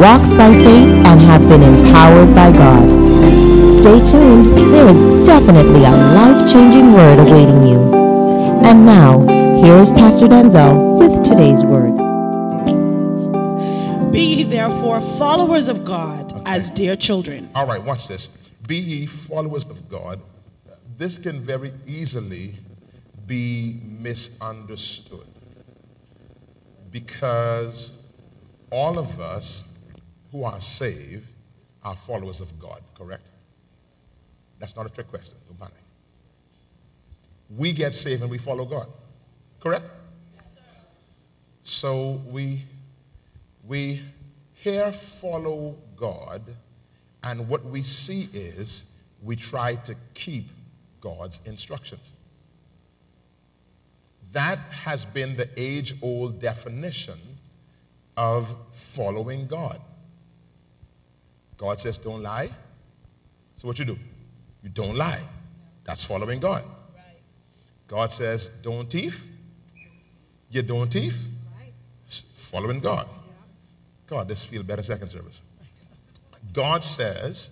walks by faith, and have been empowered by God. Stay tuned, there is definitely a life-changing word awaiting you. And now, here is Pastor Denczil with today's word. Be ye therefore followers of God Okay. as dear children. All right, watch this. Be ye followers of God. This can very easily be misunderstood because all of us who are saved are followers of God, correct? That's not a trick question. Don't panic. We get saved and we follow God, correct? Yes, So we we here follow God, and what we see is we try to keep God's instructions. That has been the age old definition of following God. God says, don't lie. So what you do? You don't lie. That's following God. God says, don't thief. You don't thief. Following God. God, this feel better second service. God says,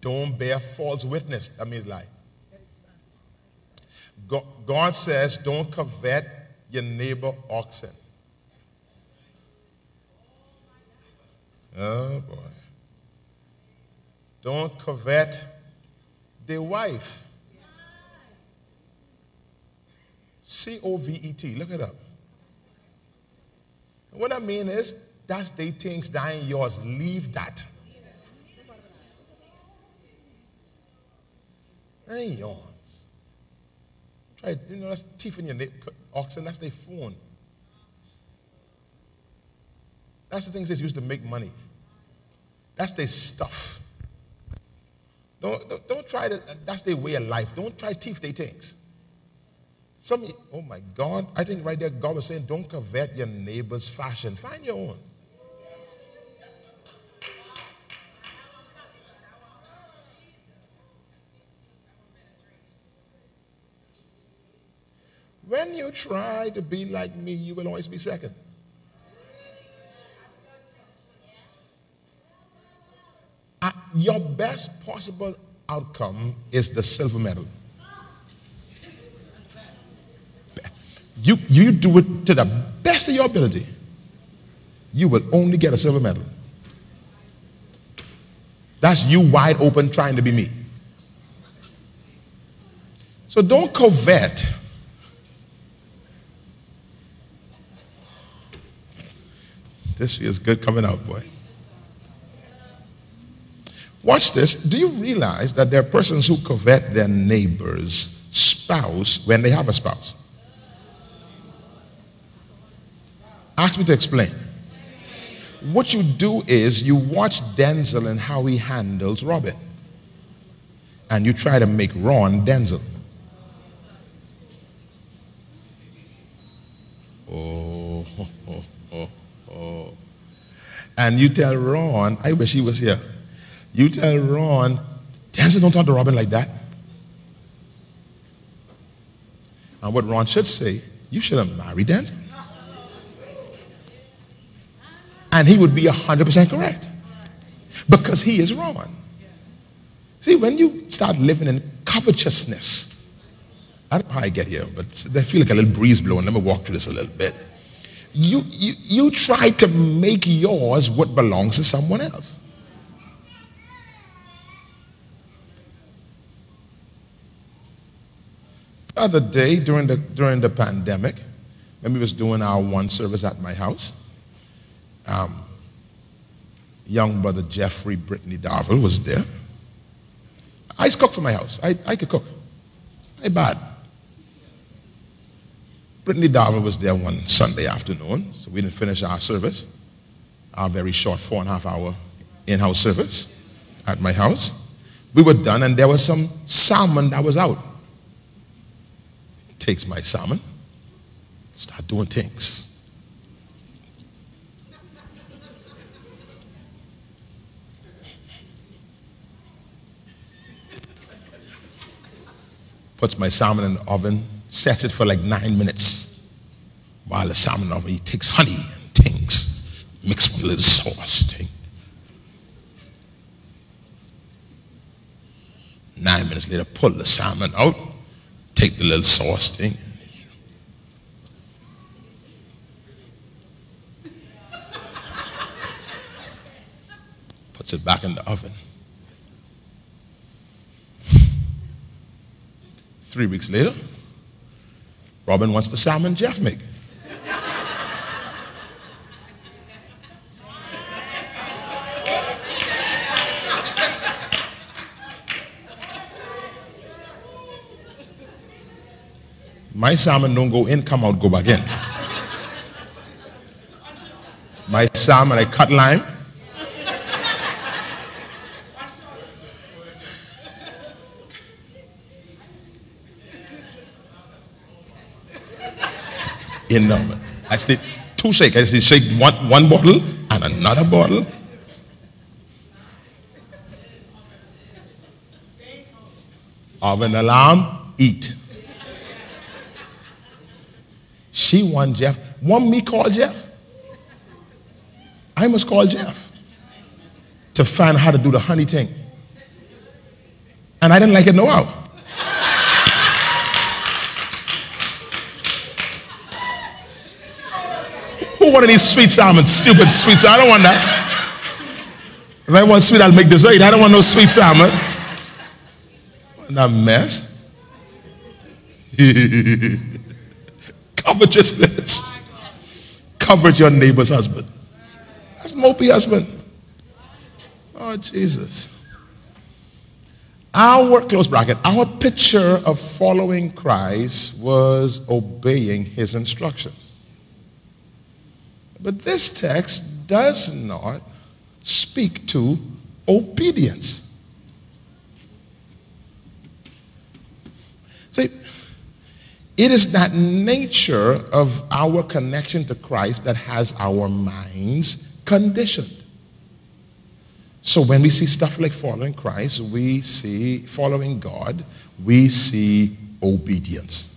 don't bear false witness. That means lie. Go- God says, don't covet your neighbor oxen. Oh boy. Don't covet the wife. C O V E T. Look it up. What I mean is, that's they things that ain't yours. Leave that. That ain't yours. Try, you know, that's thief in your na- oxen. That's their phone. That's the things they used to make money. That's their stuff. Don't, don't, don't try to, that's their way of life. Don't try to thief their things. Some, oh my God, I think right there God was saying, don't covet your neighbor's fashion. Find your own. When you try to be like me, you will always be second. Your best possible outcome is the silver medal. You, you do it to the best of your ability, you will only get a silver medal. That's you wide open trying to be me. So don't covet. This feels good coming out, boy. Watch this. Do you realize that there are persons who covet their neighbor's spouse when they have a spouse? Ask me to explain. What you do is you watch Denczil and how he handles Robin, and you try to make Ron Denczil. Oh, oh, oh, oh. And you tell Ron, I wish he was here. You tell Ron, Denczil don't talk to Robin like that. And what Ron should say, you should have married Denczil. And he would be 100% correct. Because he is Ron. See, when you start living in covetousness, I don't know how I get here, but I feel like a little breeze blowing. Let me walk through this a little bit. You, you, you try to make yours what belongs to someone else. The other day during the, during the pandemic, when we was doing our one service at my house, um, young brother Jeffrey Brittany Darville was there. I cook for my house. I, I could cook. I bad. Brittany Darville was there one Sunday afternoon, so we didn't finish our service, our very short four and a half hour in-house service at my house. We were done, and there was some salmon that was out. Takes my salmon, start doing things. puts my salmon in the oven, sets it for like nine minutes. While the salmon oven, he takes honey and things, mix with a little sauce thing. Nine minutes later, pull the salmon out, take the little sauce thing. Puts it back in the oven. Three weeks later, Robin wants the salmon Jeff make. My salmon don't go in, come out, go back in. My salmon, I cut lime. in number. I did two shake. I did shake one, one bottle and another bottle. Of an alarm, eat. She want Jeff. Want me call Jeff? I must call Jeff to find how to do the honey thing. And I didn't like it no how. Who of these sweet salmon? Stupid sweet salmon. I don't want that. If I want sweet, I'll make dessert. I don't want no sweet salmon. That mess. Covetousness. Covet your neighbor's husband. That's mopey husband. Oh, Jesus. Our, close bracket, our picture of following Christ was obeying his instructions. But this text does not speak to obedience. See, it is that nature of our connection to Christ that has our minds conditioned. So when we see stuff like following Christ, we see following God, we see obedience.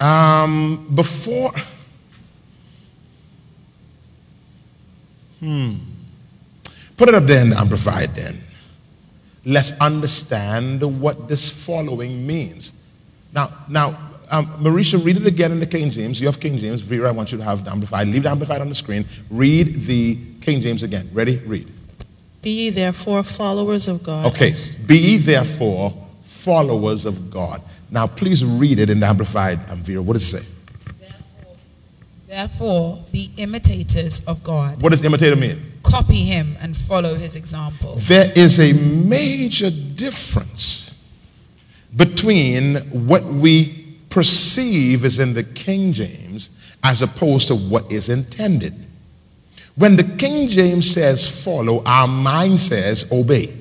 Um, before. Hmm. Put it up there and amplified then. Let's understand what this following means. Now, now, um, Marisha, read it again in the King James. You have King James. Vera, I want you to have the Amplified. Leave the Amplified on the screen. Read the King James again. Ready? Read. Be ye therefore followers of God. Okay. Be ye therefore followers of God. Now, please read it in the Amplified um, Vera. What does it say? Therefore, therefore, be imitators of God. What does imitator mean? Copy him and follow his example. There is a major difference between what we perceive is in the King James as opposed to what is intended. When the King James says follow, our mind says obey.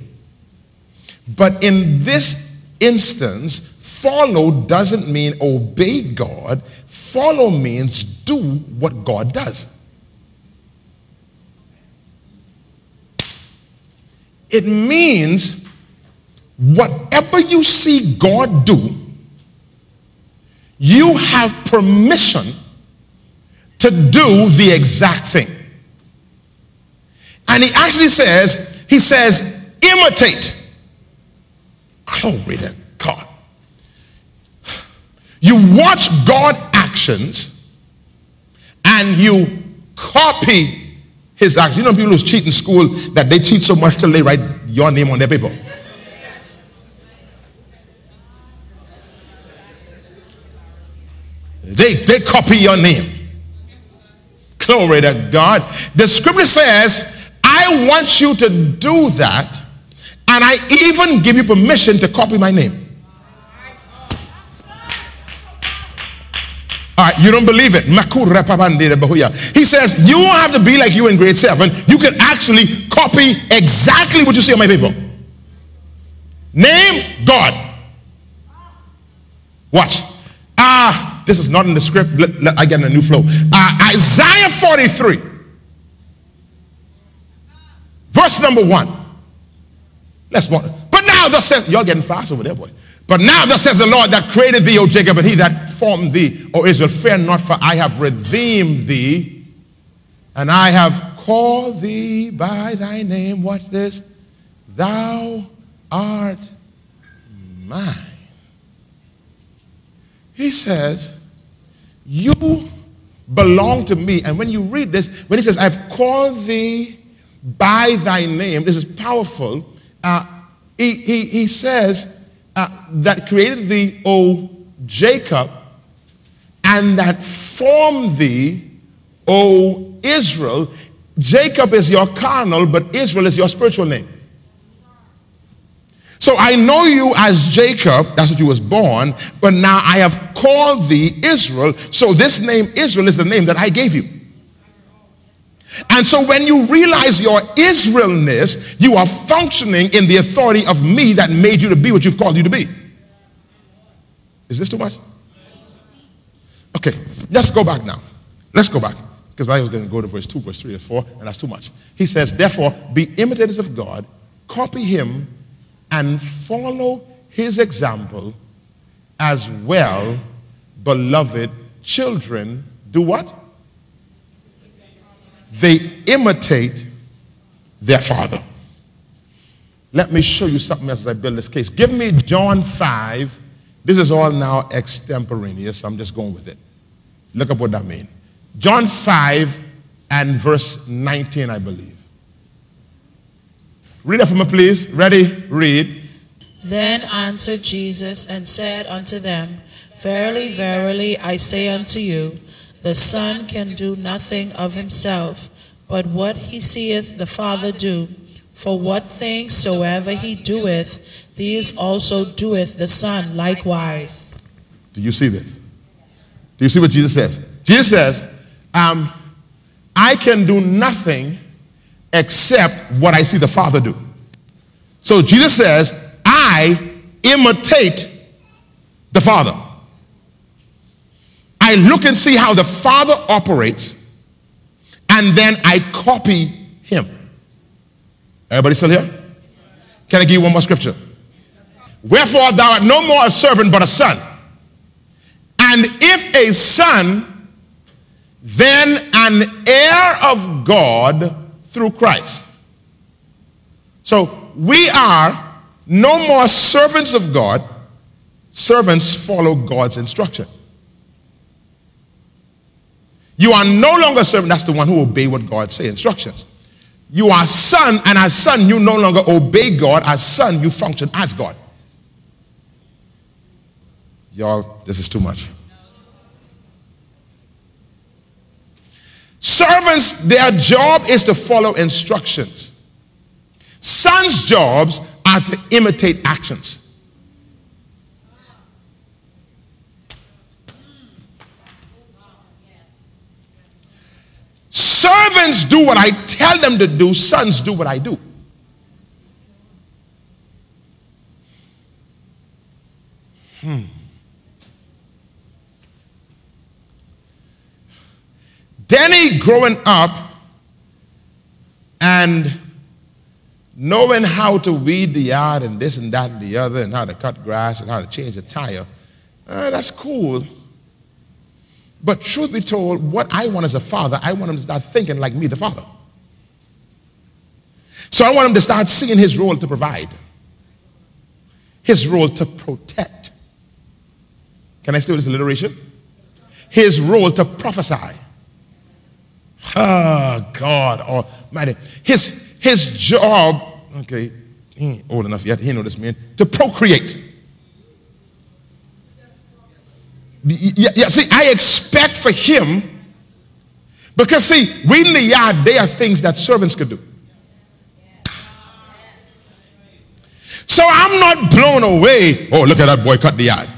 But in this instance, Follow doesn't mean obey God. Follow means do what God does. It means whatever you see God do, you have permission to do the exact thing. And he actually says, he says, imitate. Glory to God. You watch God actions and you copy his actions. You know people who cheat in school that they cheat so much till they write your name on their paper. They, they copy your name. Glory to God. The scripture says, I want you to do that, and I even give you permission to copy my name. All right, you don't believe it. He says, You won't have to be like you in grade seven. You can actually copy exactly what you see on my paper. Name God. Watch. Ah, this is not in the script. I get in a new flow. Uh, Isaiah 43, verse number one. Let's walk. But now, thus says, y'all getting fast over there, boy. But now, thus says the Lord that created thee, O Jacob, and he that formed thee, O Israel, fear not, for I have redeemed thee, and I have called thee by thy name. Watch this. Thou art mine. He says, You belong to me. And when you read this, when he says, I've called thee by thy name, this is powerful. Uh, he, he, he says uh, that created thee, O Jacob, and that formed thee, O Israel. Jacob is your carnal, but Israel is your spiritual name. So I know you as Jacob, that's what you was born, but now I have called thee Israel. So this name Israel is the name that I gave you. And so when you realize your Israelness, you are functioning in the authority of me that made you to be what you've called you to be. Is this too much? Okay, let's go back now. Let's go back. Because I was going to go to verse 2, verse 3, or 4, and that's too much. He says, Therefore, be imitators of God, copy him, and follow his example as well, beloved children. Do what? They imitate their father. Let me show you something as I build this case. Give me John 5. This is all now extemporaneous. I'm just going with it. Look up what that means. John 5 and verse 19, I believe. Read it for me, please. Ready? Read. Then answered Jesus and said unto them, Verily, verily, I say unto you, the Son can do nothing of himself, but what he seeth the Father do. For what things soever he doeth, these also doeth the Son likewise. Do you see this? Do you see what Jesus says? Jesus says, um, I can do nothing except what I see the Father do. So Jesus says, I imitate the Father. I look and see how the Father operates, and then I copy him. Everybody still here? Can I give you one more scripture? Wherefore thou art no more a servant but a son. And if a son, then an heir of God through Christ. So we are no more servants of God. Servants follow God's instruction. You are no longer servant. That's the one who obey what God say instructions. You are son, and as son, you no longer obey God. As son, you function as God. Y'all, this is too much. Servants, their job is to follow instructions. Sons' jobs are to imitate actions. Servants do what I tell them to do, sons do what I do. Hmm. Danny growing up and knowing how to weed the yard and this and that and the other and how to cut grass and how to change a tire, uh, that's cool. But truth be told, what I want as a father, I want him to start thinking like me, the father. So I want him to start seeing his role to provide, his role to protect. Can I steal this alliteration? His role to prophesy. Oh, God Almighty. His, his job, okay, he ain't old enough yet, he know this man, to procreate. Yeah, yeah, see, I expect for him because see, weeding the yard, they are things that servants could do. So I'm not blown away. Oh, look at that boy cut the yard.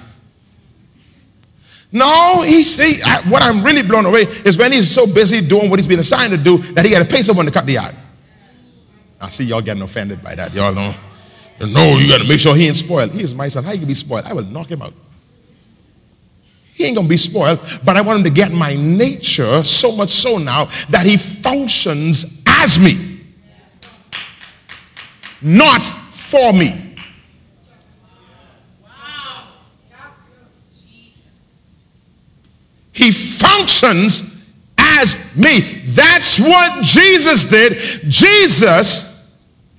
No, he see, what I'm really blown away is when he's so busy doing what he's been assigned to do that he got to pay someone to cut the yard. I see y'all getting offended by that. Y'all know. No, you got to make sure he ain't spoiled. He is my son. How you can be spoiled? I will knock him out. He ain't gonna be spoiled, but I want him to get my nature so much so now that he functions as me, not for me. He functions as me. That's what Jesus did. Jesus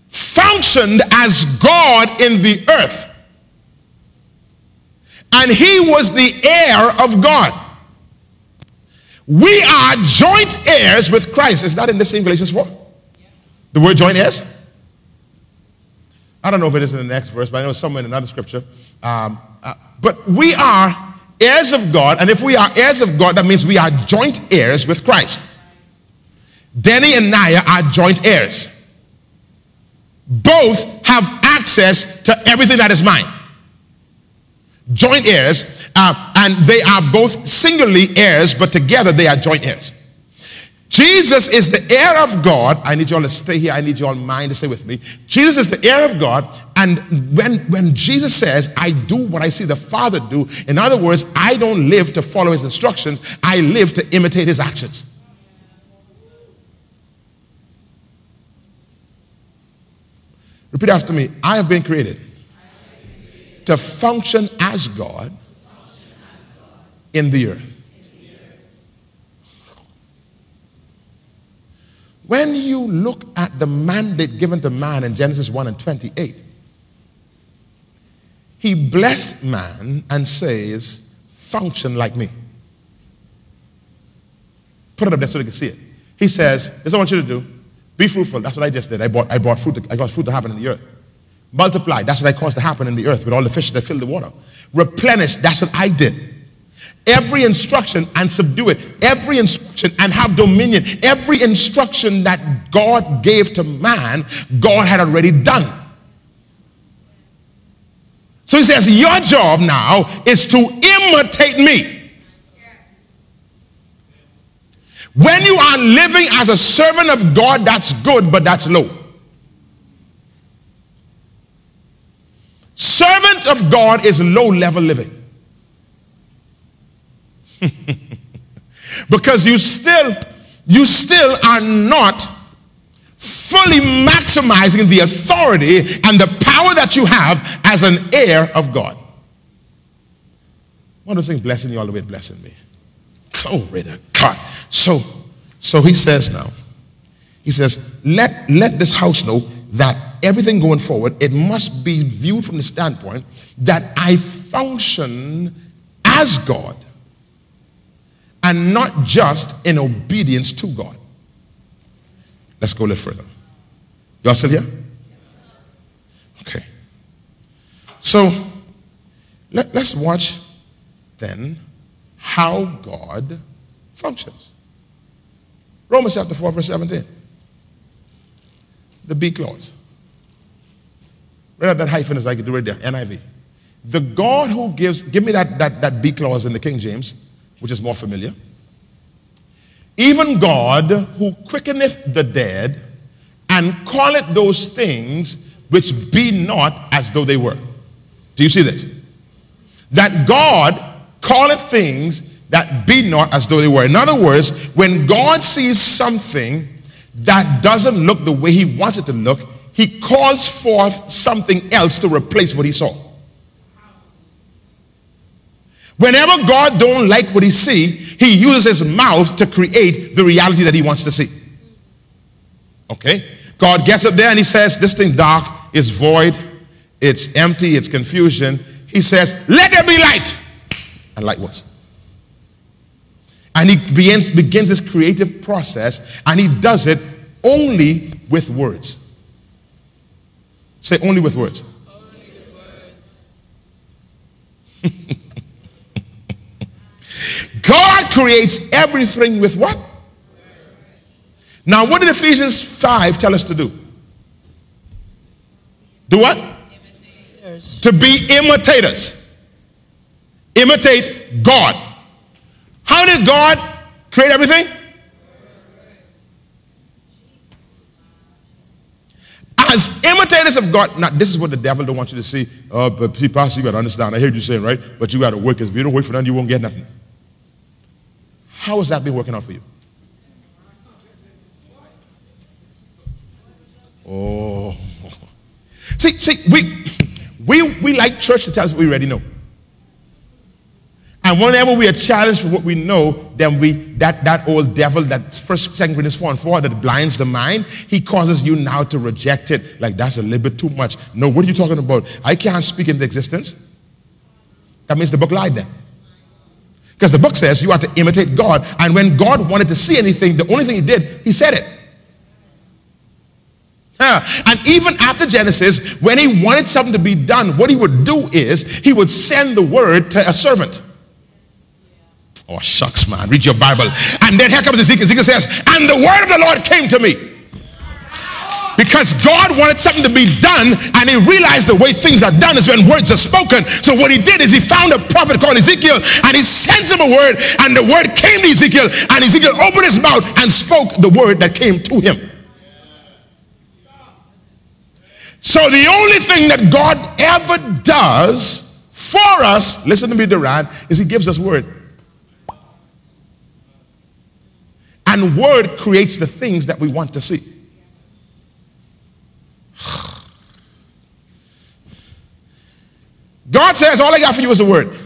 functioned as God in the earth and he was the heir of God. We are joint heirs with Christ. Is that in the same Galatians 4? The word joint heirs? I don't know if it is in the next verse, but I know it's somewhere in another scripture. Um, uh, but we are heirs of God, and if we are heirs of God, that means we are joint heirs with Christ. Denny and Naya are joint heirs. Both have access to everything that is mine joint heirs, uh, and they are both singly heirs, but together they are joint heirs. Jesus is the heir of God. I need you all to stay here. I need you all mind to stay with me. Jesus is the heir of God. And when, when Jesus says, I do what I see the Father do, in other words, I don't live to follow his instructions, I live to imitate his actions. Repeat after me I have been created to function as God in the earth. When you look at the mandate given to man in Genesis 1 and 28, he blessed man and says, function like me. Put it up there so they can see it. He says, This is what I want you to do. Be fruitful. That's what I just did. I bought, I bought fruit. To, I got fruit to happen in the earth. Multiply. That's what I caused to happen in the earth with all the fish that fill the water. Replenish. That's what I did. Every instruction and subdue it. Every instruction and have dominion. Every instruction that God gave to man, God had already done. So he says, Your job now is to imitate me. When you are living as a servant of God, that's good, but that's low. Servant of God is low level living. because you still you still are not fully maximizing the authority and the power that you have as an heir of God. One of those things blessing you all the way blessing me. Glory to God. So, so he says now, he says, let, let this house know that everything going forward, it must be viewed from the standpoint that I function as God and not just in obedience to God. Let's go a little further. Y'all still here? Okay. So let, let's watch then how God functions. Romans chapter 4, verse 17. The B clause. Right that hyphen is like you do right there, NIV. The God who gives, give me that, that, that B clause in the King James, which is more familiar. Even God who quickeneth the dead and calleth those things which be not as though they were. Do you see this? That God calleth things that be not as though they were. In other words, when God sees something that doesn't look the way he wants it to look, he calls forth something else to replace what he saw. Whenever God don't like what he see, he uses his mouth to create the reality that he wants to see. Okay? God gets up there and he says, this thing dark is void, it's empty, it's confusion. He says, let there be light. And light was. And he begins, begins his creative process and he does it only with words. Say only with words. Only with words. creates everything with what? Now, what did Ephesians 5 tell us to do? Do what? Imitators. To be imitators. Imitate God. How did God create everything? As imitators of God, now this is what the devil don't want you to see. Uh, but see, Pastor, you got to understand. I heard you saying, right? But you got to work. Because if you don't work for nothing, you won't get nothing. How has that been working out for you? Oh. See, see, we, we, we like church to tell us what we already know. And whenever we are challenged for what we know, then we that that old devil, that first second Corinthians 4 and 4 that blinds the mind, he causes you now to reject it. Like that's a little bit too much. No, what are you talking about? I can't speak into existence. That means the book lied then. Because the book says you are to imitate God. And when God wanted to see anything, the only thing he did, he said it. Yeah. And even after Genesis, when he wanted something to be done, what he would do is he would send the word to a servant. Oh, shucks, man. Read your Bible. And then here comes Ezekiel. Ezekiel says, And the word of the Lord came to me. Because God wanted something to be done, and he realized the way things are done is when words are spoken. So what he did is he found a prophet called Ezekiel, and he sends him a word, and the word came to Ezekiel, and Ezekiel opened his mouth and spoke the word that came to him. So the only thing that God ever does for us, listen to me, Duran, is he gives us word. And word creates the things that we want to see. God says, All I got for you is a word.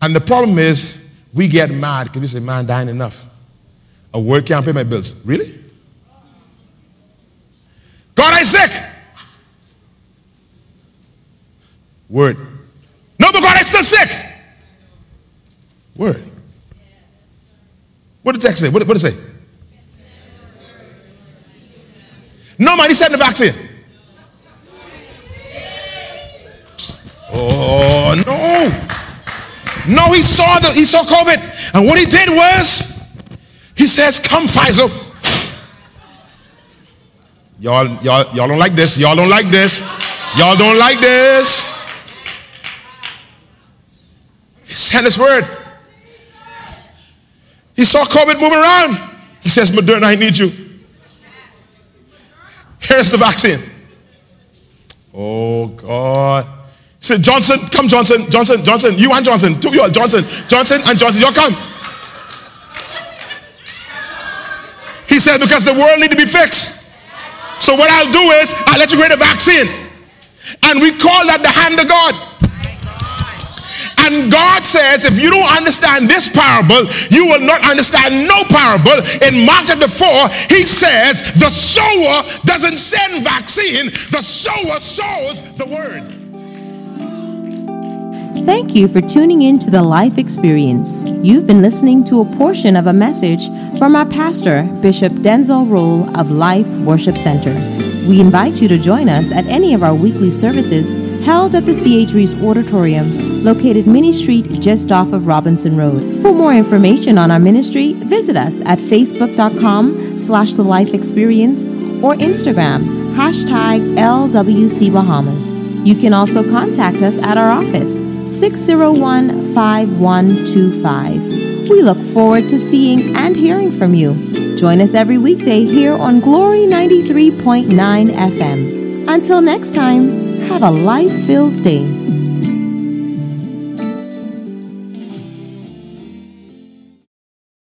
And the problem is, we get mad because we say, Man, dying enough. A word can't pay my bills. Really? God, I'm sick. Word. No, but God, I'm still sick. Word. What did the text say? What, what did it say? No, man, he said the vaccine. Oh no. No, he saw the he saw COVID. And what he did was he says, Come, Pfizer. Y'all, y'all, y'all don't like this. Y'all don't like this. Y'all don't like this. He sent his word. He saw COVID moving around. He says, Moderna, I need you. Here's the vaccine. Oh, God. He said, Johnson, come, Johnson, Johnson, Johnson, you and Johnson, two of you, Johnson, Johnson and Johnson, y'all come. He said, because the world need to be fixed. So what I'll do is I'll let you create a vaccine. And we call that the hand of God. And God says, if you don't understand this parable, you will not understand no parable. In Mark chapter 4, he says, the sower doesn't send vaccine, the sower sows the word. Thank you for tuning in to the Life Experience. You've been listening to a portion of a message from our pastor, Bishop Denczil Rolle of Life Worship Center. We invite you to join us at any of our weekly services held at the CH Reeves Auditorium, located Minnie Street just off of Robinson Road. For more information on our ministry, visit us at facebook.com slash the life experience or Instagram, hashtag LWC Bahamas. You can also contact us at our office, 601 5125. We look forward to seeing and hearing from you. Join us every weekday here on Glory 93.9 FM. Until next time, have a life filled day.